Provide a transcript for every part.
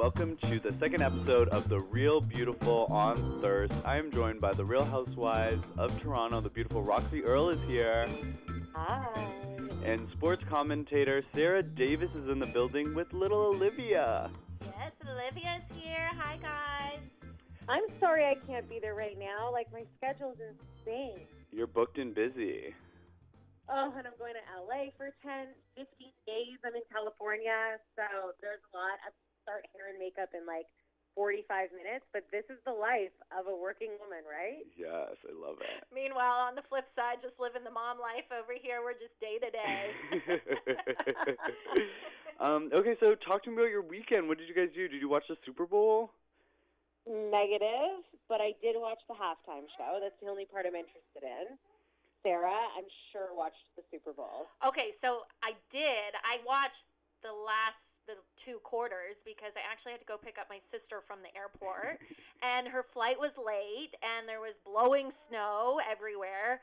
welcome to the second episode of The Real Beautiful on Thirst. I am joined by the Real Housewives of Toronto. The beautiful Roxy Earle is here. Hi. And sports commentator Sarah Davis is in the building with little Olivia. Yes, Olivia's here. Hi, guys. I'm sorry I can't be there right now. Like, my schedule's insane. You're booked and busy. Oh, and I'm going to LA for 10, 15 days. I'm in California, so there's a lot. I start hair and makeup in like 45 minutes, but this is the life of a working woman, right? Yes, I love it. Meanwhile, on the flip side, just living the mom life over here. We're just day to day. um, okay, so talk to me about your weekend. What did you guys do? Did you watch the Super Bowl? Negative, but I did watch the halftime show. That's the only part I'm interested in. Sarah, I'm sure watched the Super Bowl. Okay, so I did. I watched the last the two quarters because I actually had to go pick up my sister from the airport and her flight was late and there was blowing snow everywhere.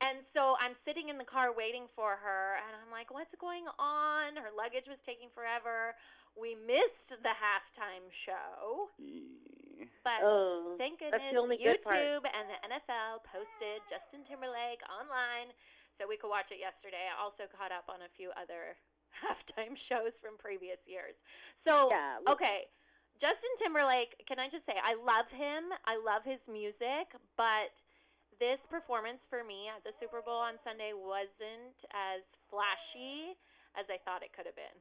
And so I'm sitting in the car waiting for her and I'm like, what's going on? Her luggage was taking forever. We missed the halftime show. But Oh, thank that's goodness the only good. YouTube and the NFL posted Justin Timberlake online so we could watch it yesterday. I also caught up on a few other halftime shows from previous years. So, Yeah, okay. Justin Timberlake, can I just say, I love him. I love his music, but this performance for me at the Super Bowl on Sunday wasn't as flashy as I thought it could have been.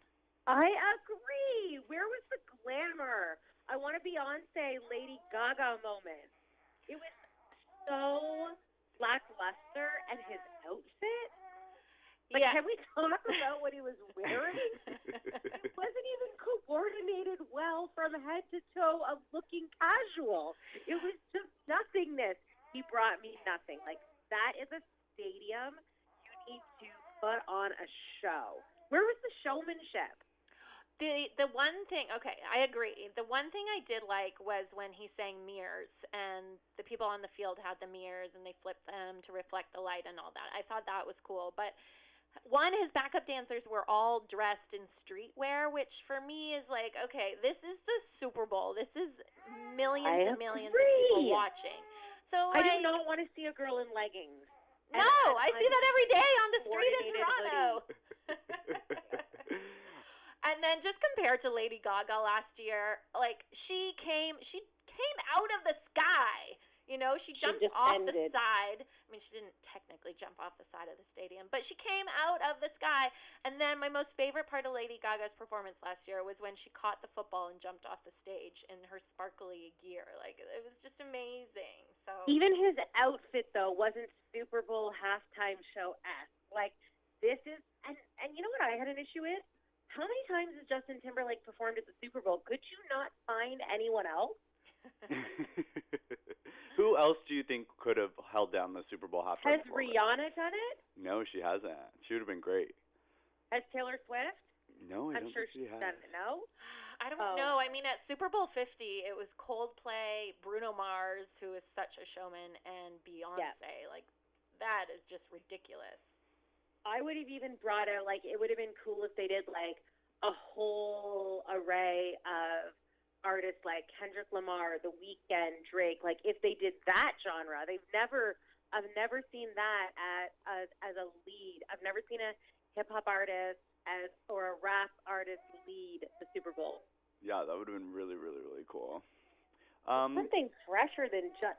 I agree. Where was the glamour? I want a Beyonce, Lady Gaga moment. It was so lackluster, and his outfit. Like, yeah. can we talk about what he was wearing? it wasn't even coordinated well from head to toe of looking casual. It was just nothingness. He brought me nothing. Like that is a stadium. You need to put on a show. Where was the showmanship? The the one thing, okay, I agree. The one thing I did like was when he sang mirrors and the people on the field had the mirrors and they flipped them to reflect the light and all that. I thought that was cool, but one his backup dancers were all dressed in streetwear, which for me is like, okay, this is the Super Bowl. This is millions I and millions of people watching. So I like, do not want to see a girl in leggings. No, And- I see and that every day on the street in Toronto. and then just compared to Lady Gaga last year, like she came, she came out of the sky. You know, she She jumped off the side. I mean, she didn't technically jump off the side of the stadium, but she came out of the sky. And then my most favorite part of Lady Gaga's performance last year was when she caught the football and jumped off the stage in her sparkly gear. Like it was just amazing. So Even his outfit though wasn't Super Bowl halftime show esque. Like this is and and you know what I had an issue with? How many times has Justin Timberlake performed at the Super Bowl? Could you not find anyone else? Who else do you think could have held down the Super Bowl halftime? Has? Rihanna done it? No, she hasn't. She would have been great. Has Taylor Swift? No, I I'm don't sure think she she's has. done it. No? I don't Oh. know. I mean, at Super Bowl 50, it was Coldplay, Bruno Mars, who is such a showman, and Beyonce. Like, that is just ridiculous. I would have even brought out like it would have been cool if they did like a whole array of artists like Kendrick Lamar, The Weeknd, Drake. Like if they did that genre, they've never. I've never seen that at as, as a lead. I've never seen a hip hop artist as or a rap artist lead the Super Bowl. Yeah, that would have been really, really, really cool. Um, Something fresher than just.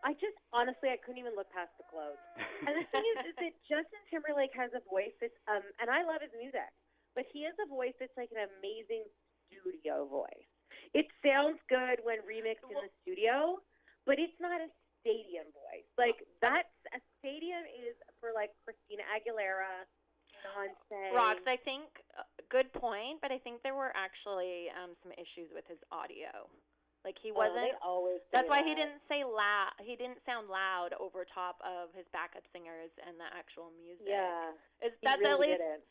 I just honestly I couldn't even look past the clothes. And the thing is, is that Justin Timberlake has a voice that's um, and I love his music, but he has a voice that's like an amazing studio voice. It sounds good when remixed in the studio, but it's not a stadium voice. Like that's a stadium is for like Christina Aguilera, Beyonce. Rox, I think, uh, good point, but I think there were actually um, some issues with his audio. Like, he Oh, wasn't. they always. That's why he didn't say loud. He didn't sound loud over top of his backup singers and the actual music. Yeah, Is that's really at least didn't.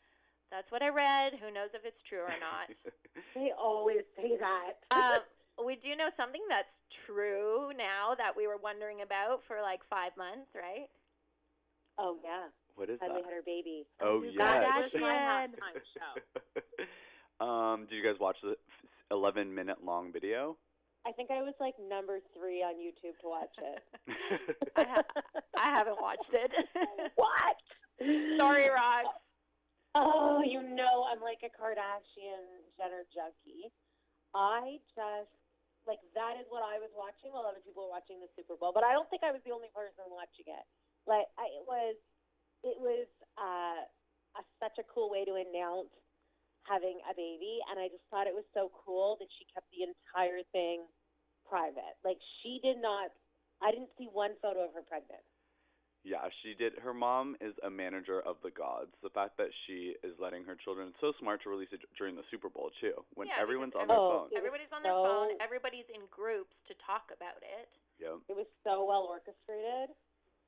That's what I read. Who knows if it's true or not? They always say that. um, we do know something that's true now that we were wondering about for like five months, right? oh yeah, what is how that? they had her baby. Oh, You yes. guys, where's Kardashian. show? Um, did you guys watch the 11 minute long video? I think I was like number three on YouTube to watch it. I, ha- I haven't watched it. what? Sorry, Rox. Oh, you know I'm like a Kardashian Jenner junkie. I just like that is what I was watching while other people were watching the Super Bowl. But I don't think I was the only person watching it. Like I, it was, it was uh, a, such a cool way to announce having a baby, and I just thought it was so cool that she kept the entire thing private. Like she did not. I didn't see one photo of her pregnant. Yeah, she did. Her mom is a manager of the gods. The fact that she is letting her children, it's so smart to release it during the Super Bowl too, when Yeah, everyone's on their every- phone. Oh. Everybody's on their So- phone. Everybody's in groups to talk about it. Yep. It was so well orchestrated.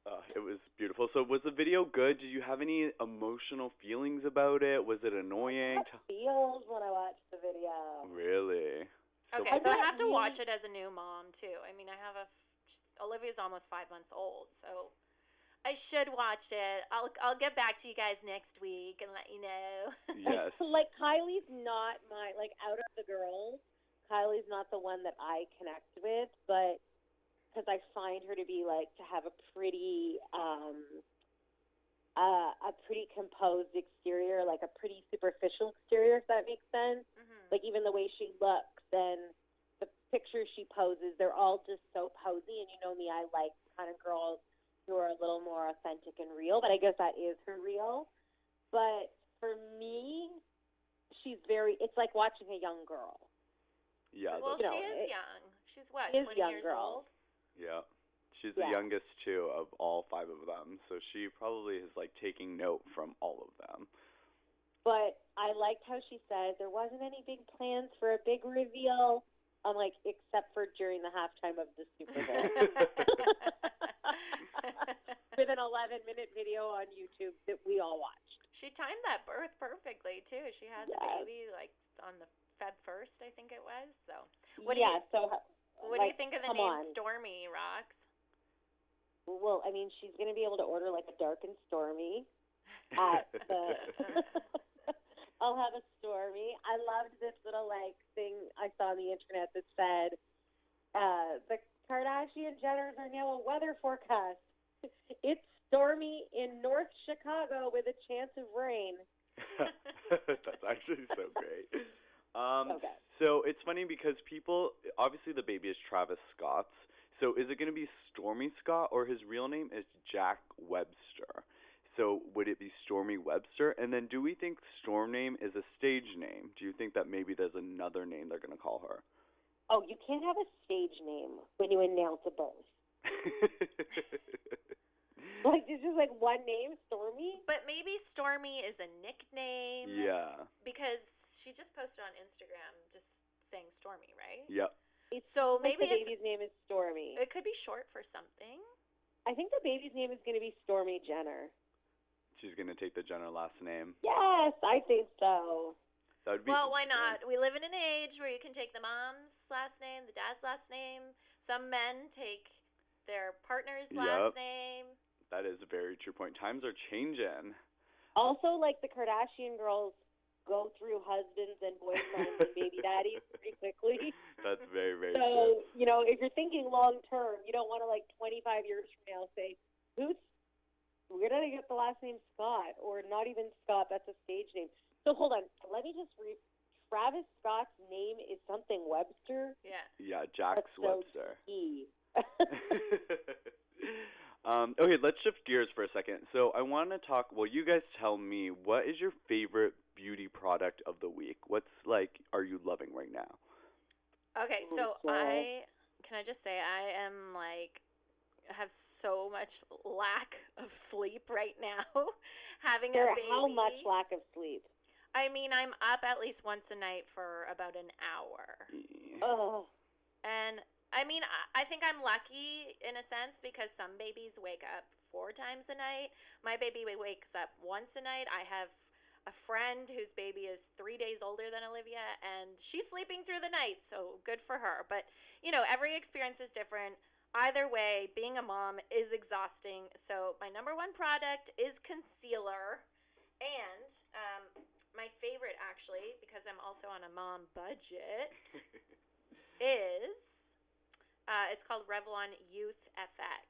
Uh, it was beautiful. So was the video good? Did you have any emotional feelings about it? Was it annoying? What feels when I watch the video. Really? So Okay, so I have to watch it as a new mom too. I mean, I have a Olivia's almost five months old, so I should watch it. I'll I'll get back to you guys next week and let you know. Yes. like Kylie's not my like out of the girls, Kylie's not the one that I connect with, but because I find her to be like to have a pretty um uh, a pretty composed exterior, like a pretty superficial exterior, if that makes sense. hmm Like even the way she looks and the pictures she poses, they're all just so posy. And you know me, I like kind of girls who are a little more authentic and real. But I guess that is her real. But for me, she's very. It's like watching a young girl. Yeah. well, that's you know, she is it- young. She's what, she is 20 young years girl. old? Yeah. She's Yeah. the youngest too of all five of them, so she probably is like taking note from all of them. But I liked how she said there wasn't any big plans for a big reveal. I'm like, except for during the halftime of the Super Bowl. With an 11 minute video on YouTube that we all watched. she timed that birth perfectly too. She had the baby like on the Feb first, I think it was. So, What do you- so what do you think of the name on. Stormi Rox? Well, I mean, she's going to be able to order like a dark and stormy at the. I'll have a stormy. I loved this little like thing I saw on the internet that said, uh, "The Kardashian Jenners are now a weather forecast. It's stormy in North Chicago with a chance of rain." That's actually so great. Um, Okay. So it's funny because people, obviously the baby is Travis Scott's. So is it going to be Stormi Scott or his real name is Jacques Webster? So would it be Stormi Webster? And then do we think Storm name is a stage name? Do you think that maybe there's another name they're going to call her? Oh, you can't have a stage name when you announce a birth. Like it's just like one name, Stormi. But maybe Stormi is a nickname. yeah. Because she just posted on Instagram just saying Stormi, right? Yep. It's So like maybe the baby's name is Stormi. it could be short for something. I think the baby's name is going to be Stormi Jenner. She's going to take the Jenner last name. Yes, I think so. That would be Well, why not? We live in an age where you can take the mom's last name, the dad's last name. Some men take their partner's last Yep. name. That is a very true point. Times are changing. Also, like the Kardashian girls go through husbands and boyfriends and baby daddies pretty quickly. That's very, very true. So, you know, if you're thinking long term, you don't want to like 25 years from now say, who's, where did I get the last name Scott? Or not even Scott, that's a stage name. So hold on, let me just read. Travis Scott's name is something Webster. Yeah. Yeah, Jax so Webster. E. um, okay, let's shift gears for a second. So I want to talk. Well, you guys tell me what is your favorite beauty product of the week? What's like, are you loving right now? Okay, Oh, so I can I just say I am like have so much lack of sleep right now. Having Sarah, a baby. how much lack of sleep? I mean, I'm up at least once a night for about an hour. Oh, And I mean, I, I think I'm lucky in a sense because some babies wake up four times a night. My baby wakes up once a night. I have a friend whose baby is three days older than Olivia, and she's sleeping through the night, so good for her. But, you know, every experience is different. Either way, being a mom is exhausting. So, my number one product is concealer. And um, my favorite actually, because I'm also on a mom budget, is uh, it's called Revlon Youth FX.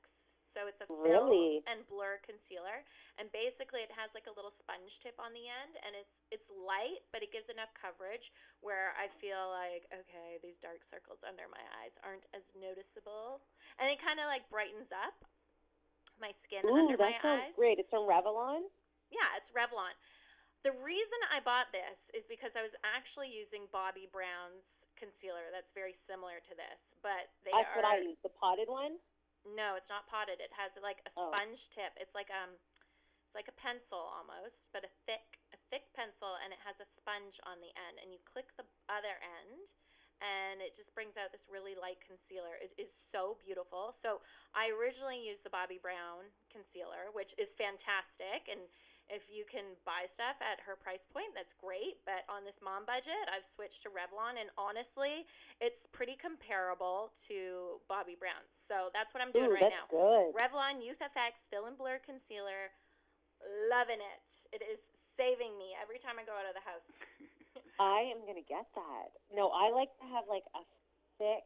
So it's a Really? fill and blur concealer, and basically it has like a little sponge tip on the end, and it's it's light, but it gives enough coverage where I feel like okay, these dark circles under my eyes aren't as noticeable, and it kind of like brightens up my skin Ooh, under that my sounds eyes. great. It's from Revlon. Yeah, it's Revlon. The reason I bought this is because I was actually using Bobbi Brown's concealer that's very similar to this, but they That's are what I use. The potted one. no, it's not potted. It has like a Oh. sponge tip. It's like um it's like a pencil almost, but a thick a thick pencil and it has a sponge on the end and you click the other end and it just brings out this really light concealer. It is so beautiful. So I originally used the Bobbi Brown concealer, which is fantastic and if you can buy stuff at her price point, that's great. But on this mom budget, I've switched to Revlon, and honestly, it's pretty comparable to Bobbi Brown's. So that's what I'm doing Ooh, right now. good. Revlon Youth FX Fill and Blur Concealer. Loving it. It is saving me every time I go out of the house. I am gonna get that. No, I like to have like a thick,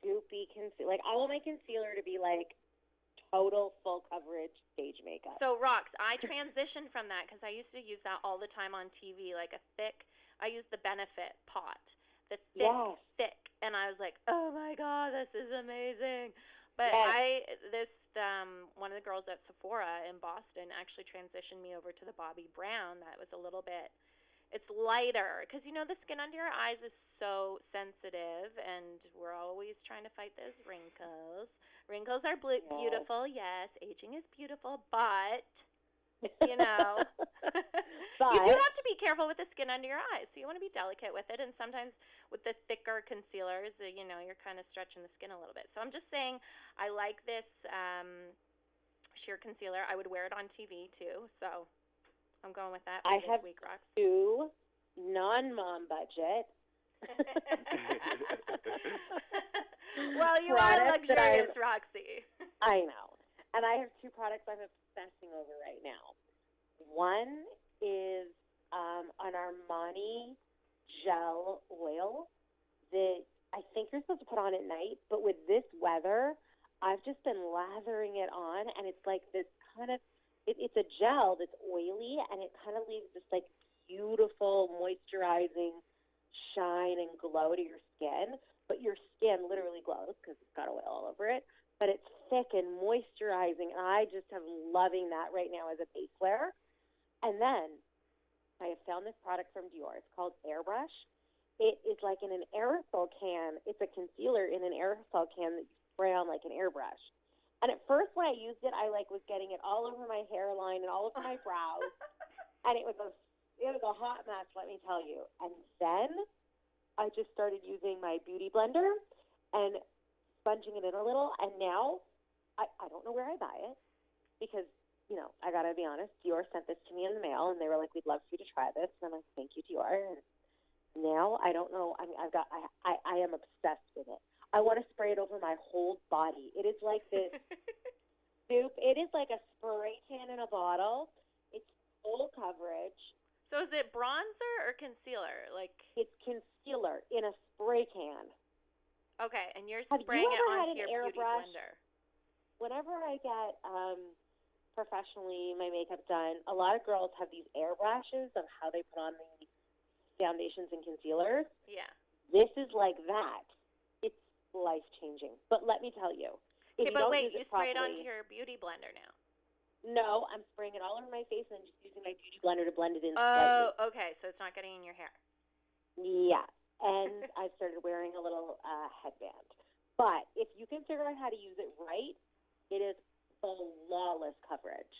goopy concealer. Like I want my concealer to be like total full coverage stage makeup. So, rocks. I transitioned from that because I used to use that all the time on TV, like a thick. I used the Benefit pot, the thick, Yes. thick, and I was like, oh my god, this is amazing. But Yes. I this um one of the girls at Sephora in Boston actually transitioned me over to the Bobbi Brown. That was a little bit. It's lighter because you know the skin under your eyes is so sensitive, and we're always trying to fight those wrinkles. Wrinkles are blue- Yes. beautiful, yes. Aging is beautiful, but you know, but you do have to be careful with the skin under your eyes. So you want to be delicate with it, and sometimes with the thicker concealers, uh, you know, you're kind of stretching the skin a little bit. So I'm just saying, I like this um, sheer concealer. I would wear it on TV too. So I'm going with that for I this have week, Rox. two non-mom budget. well, you are luxurious, Roxy. I know. And I have two products I'm obsessing over right now. One is um, an Armani gel oil that I think you're supposed to put on at night, but with this weather, I've just been lathering it on, and it's like this kind of it, it's a gel that's oily, and it kind of leaves this like beautiful moisturizing shine and glow to your skin. But your skin literally glows because it's got oil all over it but it's thick and moisturizing. And I just am loving that right now as a base layer. And then I have found this product from Dior. It's called Airbrush. It is like in an aerosol can. It's a concealer in an aerosol can that you spray on like an airbrush. And at first, when I used it, I like was getting it all over my hairline and all over my brows, and it was a it was a hot mess. Let me tell you. And then I just started using my beauty blender and sponging it in a little, and now I, I don't know where I buy it because you know I gotta be honest. Dior sent this to me in the mail, and they were like, "We'd love for you to try this." And I'm like, "Thank you, Dior." And now I don't know. I mean, I've got I I, I am obsessed with it. I want to spray it over my whole body. It is like this soup. It is like a spray tan in a bottle. It's full coverage. So is it bronzer or concealer? Like, It's concealer in a spray can. okay, and you're Have you spraying it onto your beauty airbrush? blender. whenever I get um, professionally my makeup done, a lot of girls have these airbrushes of how they put on the foundations and concealers. Yeah. This is like that. It's life changing. But let me tell you, Okay, but wait, you spray it onto your beauty blender now. No, I'm spraying it all over my face and just using my beauty blender to blend it in. Oh, okay, so it's not getting in your hair. yeah. And I've started wearing a little uh, headband. But if you can figure out how to use it right, it is flawless coverage.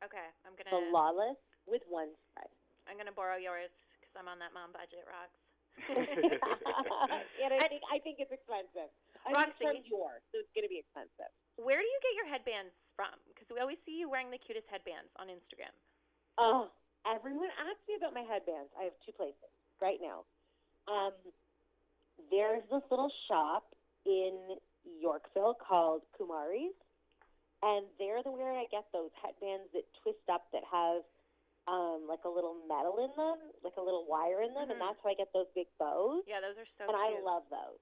Okay, I'm gonna Flawless with one spray. I'm gonna borrow yours because I'm on that mom budget, Rox. and I think I think it's expensive. I think it's from Roxy. Dior, so it's going to be expensive. Where do you get your headbands from? Because we always see you wearing the cutest headbands on Instagram. Oh, everyone asks me about my headbands. I have two places right now. Um, there's this little shop in Yorkville called Kumari's, and they're the where I get those headbands that twist up that have um like a little metal in them, like a little wire in them, Mhm. and that's how I get those big bows. Yeah, those are so and I love those.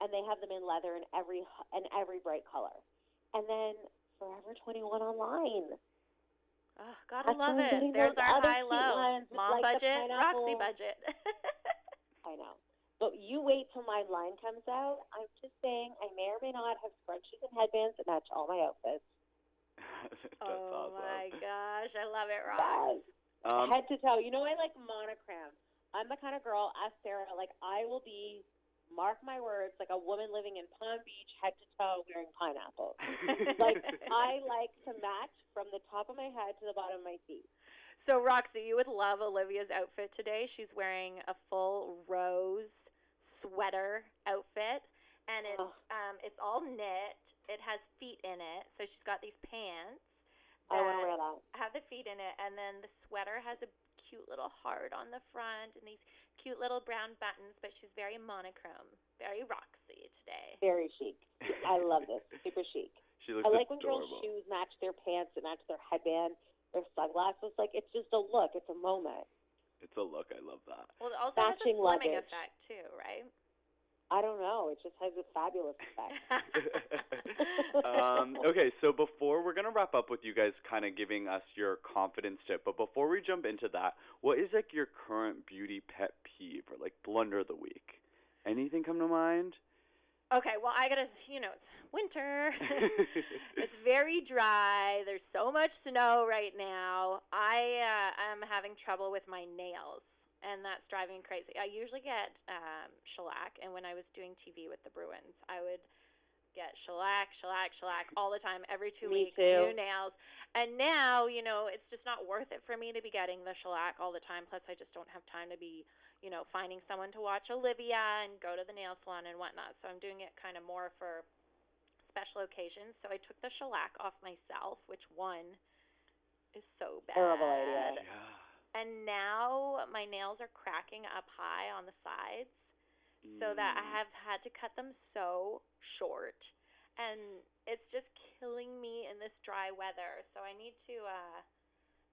And they have them in leather in every in every bright color. And then Forever 21 online. Oh, gotta That's love I'm it. getting There's our other high low. ones Mom like, budget, Roxy budget. I know. But you wait till my line comes out. I'm just saying, I may or may not have scrunchies and headbands that match all my outfits. That's oh awesome. my gosh, I love it, Rox. Yes. Um, head to toe. You know, I like monogram. I'm the kind of girl, ask Sarah, like, I will be, mark my words, like a woman living in Palm Beach, head to toe, wearing pineapples. like, I like to match from the top of my head to the bottom of my feet. So Roxy, you would love Olivia's outfit today. She's wearing a full rose sweater outfit, and it's Oh. um it's all knit. It has feet in it, so she's got these pants I want to wear that. have the feet in it, and then the sweater has a cute little heart on the front and these cute little brown buttons. But she's very monochrome, very Roxy today. Very chic. I love this. Super chic. she looks I like when girls' shoes match their pants and match their headband, their sunglasses. Like, it's just a look. It's a moment. It's a look. I love that. Well, it also has a Matching slimming luggage. effect too, right? I don't know. It just has a fabulous effect. um, okay, so before we're gonna wrap up with you guys, kind of giving us your confidence tip. But before we jump into that, what is like your current beauty pet peeve or like blunder of the week? Anything come to mind? Okay, well, I gotta, you know, it's winter. it's very dry. There's so much snow right now. I uh, am having trouble with my nails, and that's driving crazy. I usually get um, shellac, and when I was doing TV with the Bruins, I would get shellac, shellac, shellac all the time, every two Me weeks, too. new nails. And now, you know, it's just not worth it for me to be getting the shellac all the time. Plus, I just don't have time to be you know, finding someone to watch Olivia and go to the nail salon and whatnot. So I'm doing it kind of more for special occasions. So I took the shellac off myself, which one is so bad. Terrible idea. yeah. And now my nails are cracking up high on the sides, so that I Mm. have had to cut them so short. And it's just killing me in this dry weather. So I need to uh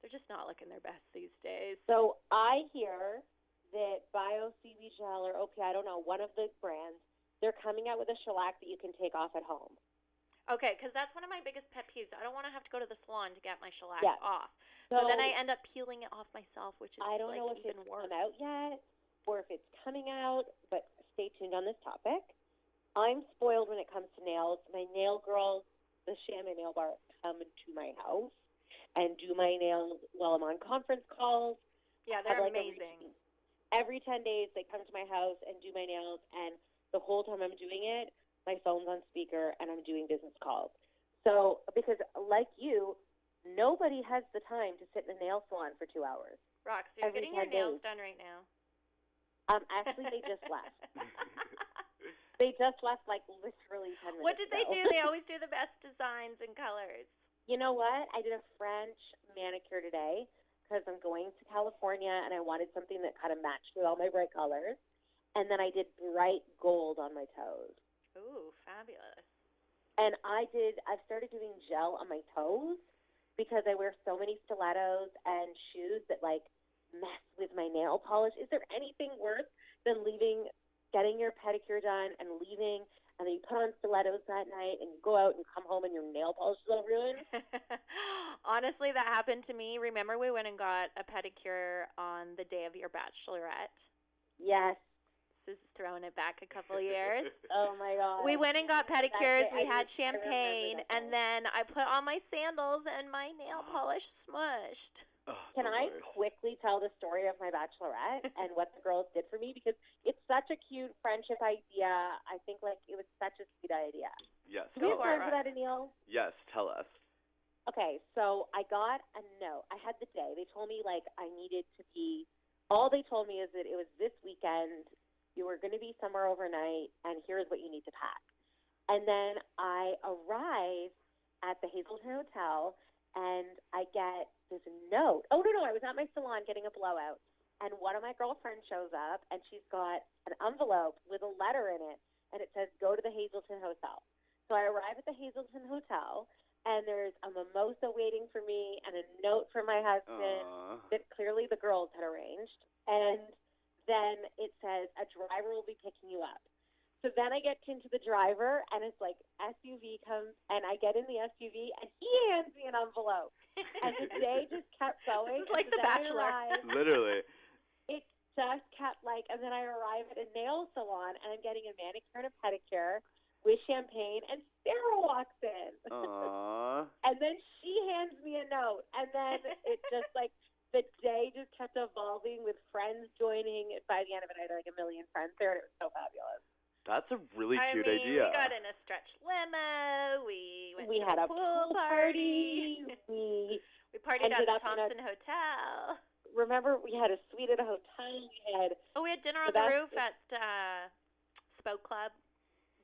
they're just not looking their best these days. So I hear that Bio Seaweed Gel or okay, I don't know, one of the brands, they're coming out with a shellac that you can take off at home. Okay, because that's one of my biggest pet peeves. I don't want to have to go to the salon to get my shellac Yeah. off. So, then I end up peeling it off myself, which is I don't like know if even it's worse. come out yet or if it's coming out, but stay tuned on this topic. I'm spoiled when it comes to nails. My nail girls, the Shaman Nail Bar, come to my house and do my nails while I'm on conference calls. Yeah, they're like, amazing. routine. Every 10 days, they come to my house and do my nails, and the whole time I'm doing it, my phone's on speaker and I'm doing business calls. So, because like you, nobody has the time to sit in a nail salon for two hours. Rox, you're getting your 10 nails days. done right now. Um, actually, they just left. They just left like literally 10 minutes what did they do? They always do the best designs and colors. You know what? I did a French manicure today because I'm going to California and I wanted something that kind of matched with all my bright colors. And then I did bright gold on my toes. Ooh, fabulous. And I did, I've started doing gel on my toes because I wear so many stilettos and shoes that like mess with my nail polish. Is there anything worse than leaving, getting your pedicure done and leaving, and then you put on stilettos that night and you go out and come home and your nail polish is all ruined? Honestly, that happened to me. Remember, we went and got a pedicure on the day of your bachelorette. Yes. This is throwing it back a couple years. Oh my god. We went and got pedicures. We had I champagne, and then I put on my sandals, and my nail polish smushed. Oh, Can I worst. quickly tell the story of my bachelorette and what the girls did for me? Because it's such a cute friendship idea. I think like it was such a sweet idea. Yes. Do we tell have time for that, Anil? Yes, tell us. Okay, so I got a note. I had the day. They told me like I needed to be. All they told me is that it was this weekend. You are going to be somewhere overnight, and here's what you need to pack. And then I arrive at the Hazelton Hotel, and I get this note. Oh no, no, I was at my salon getting a blowout, and one of my girlfriends shows up, and she's got an envelope with a letter in it, and it says, "Go to the Hazelton Hotel." So I arrive at the Hazelton Hotel. and there's a mimosa waiting for me and a note from my husband Aw. that clearly the girls had arranged. And then it says a driver will be picking you up. So then I get into the driver, and it's like SUV comes, and I get in the SUV, and he hands me an envelope. And the day just kept going. This is like The then I Bachelor. arrive- Literally. it just kept like, and then I arrive at a nail salon, and I'm getting a manicure and a pedicure with champagne, and Sarah walks in. Aw. And then she hands me a note, and then it just like the day just kept evolving with friends joining. By the end of it, I had like a million friends there, and it was so fabulous. That's a really I cute mean, idea. we got in a stretch limo. We went we to had a pool pool party. we we partied at the up in a- Thompson Hotel. remember we had a suite at a hotel. We had Oh, we had dinner on The the roof at uh, Spoke Club.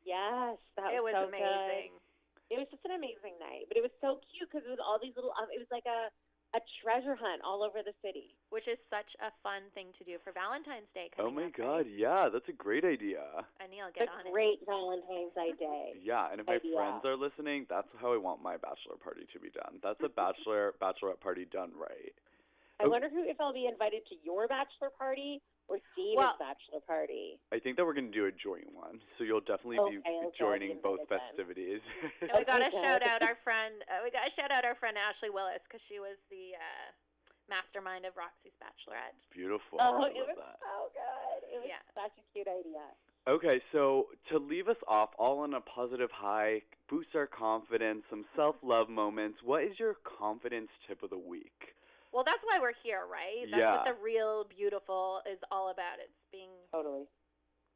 yes, that was it was, was so amazing. Good. It was just an amazing night, but it was so cute because it was all these little. Um, it was like a a treasure hunt all over the city. Which is such a fun thing to do for Valentine's Day Oh my up, god, Right? yeah, that's a great idea. Anil, The get on it. great Valentine's Day. Yeah, and if my friends are listening, that's how I want my bachelor party to be done. That's a bachelor bachelorette party done right. I Oh. wonder who if I'll be invited to your bachelor party or Steve's Well- bachelor party. I think that we're gonna do a joint one, so you'll definitely Okay, be okay, joining both then. festivities. And we gotta shout out our friend. Uh, we gotta shout out our friend Ashley Willis because she was the uh, mastermind of Roxy's Bachelorette. Beautiful. Oh, I it love was that. so good. It was Yeah. such a cute idea. Okay, so to leave us off all on a positive high, boost our confidence, some self-love moments. What is your confidence tip of the week? Well, that's why we're here, right? That's Yeah. what the real beautiful is all about. It's being Totally.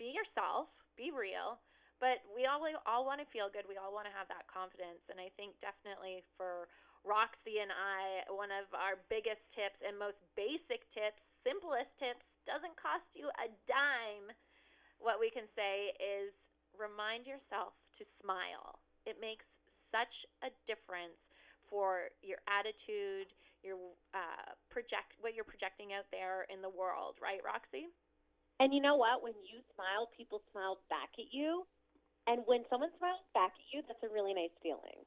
be yourself, be real. But we all all want to feel good. We all want to have that confidence, and I think definitely for Roxy and I, one of our biggest tips and most basic tips, simplest tips, doesn't cost you a dime. What we can say is remind yourself to smile. It makes such a difference for your attitude, your uh, project, what you're projecting out there in the world, right, Roxy? And you know what? When you smile, people smile back at you. And when someone smiles back at you, that's a really nice feeling.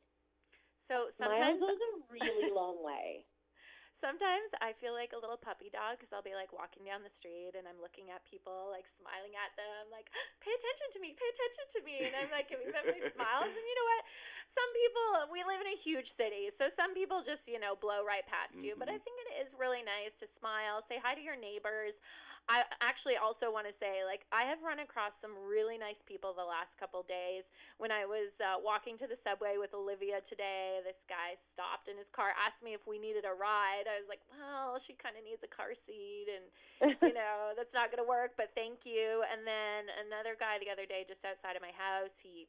So Smiles sometimes goes a really long way. Sometimes I feel like a little puppy dog because I'll be like walking down the street and I'm looking at people, like smiling at them, like, pay attention to me, pay attention to me. And I'm like giving them these smiles. And you know what? Some people, we live in a huge city, so some people just, you know, blow right past you. But I Mhm. think it is really nice to smile, say hi to your neighbors. I actually also want to say, like, I have run across some really nice people the last couple days. When I was uh, walking to the subway with Olivia today, this guy stopped in his car, asked me if we needed a ride. I was like, well, she kind of needs a car seat, and you know that's not going to work, but thank you. And then another guy the other day, just outside of my house, he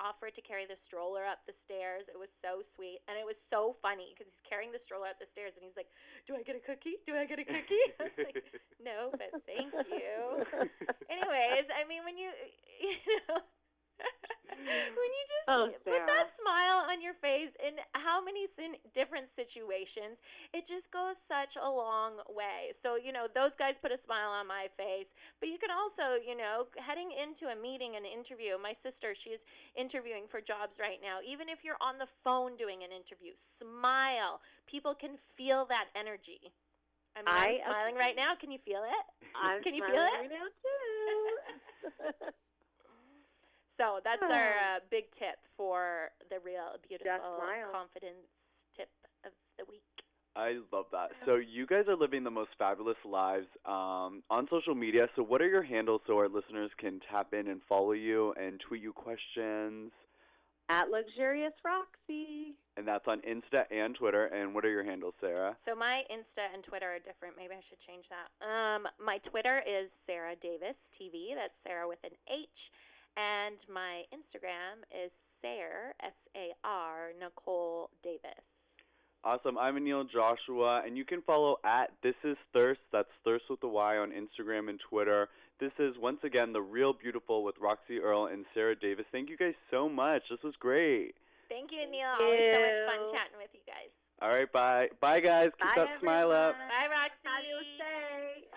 offered to carry the stroller up the stairs. It was so sweet, and it was so funny because he's carrying the stroller up the stairs, and he's like, "Do I get a cookie? Do I get a cookie?" I was like, "No, but thank you." Anyways, I mean, when you, you know, when you just Oh, put that smile on your face in how many sin- different situations, it just goes such a long way. So, you know, those guys put a smile on my face, but you can also, you know, heading into a meeting, an interview. My sister, she's interviewing for jobs right now. Even if you're on the phone doing an interview, smile. People can feel that energy. I mean, I I'm smiling right now. Can you feel it? I'm Can you feel smiling it? right now too. So that's our uh, big tip for the real beautiful confidence tip of the week. I love that. So you guys are living the most fabulous lives um, on social media. So what are your handles so our listeners can tap in and follow you and tweet you questions? At Luxurious Roxy. And that's on Insta and Twitter. And what are your handles, Sarah? So my Insta and Twitter are different. Maybe I should change that. Um, my Twitter is Sarah Davis TV. That's Sarah with an H, and my Instagram is Sarah S A R Nicole Davis. Awesome. I'm Anil Joshua, and you can follow at This Is Thirst. That's Thirst with a Y on Instagram and Twitter. This is once again the Real Beautiful with Roxy Earle and Sarah Davis. Thank you guys so much. This was great. Thank you, Neil. Always so much fun chatting with you guys. All right, bye. Bye, guys. Keep Bye, that smile up. everyone. Bye, Roxy. Fabulous day.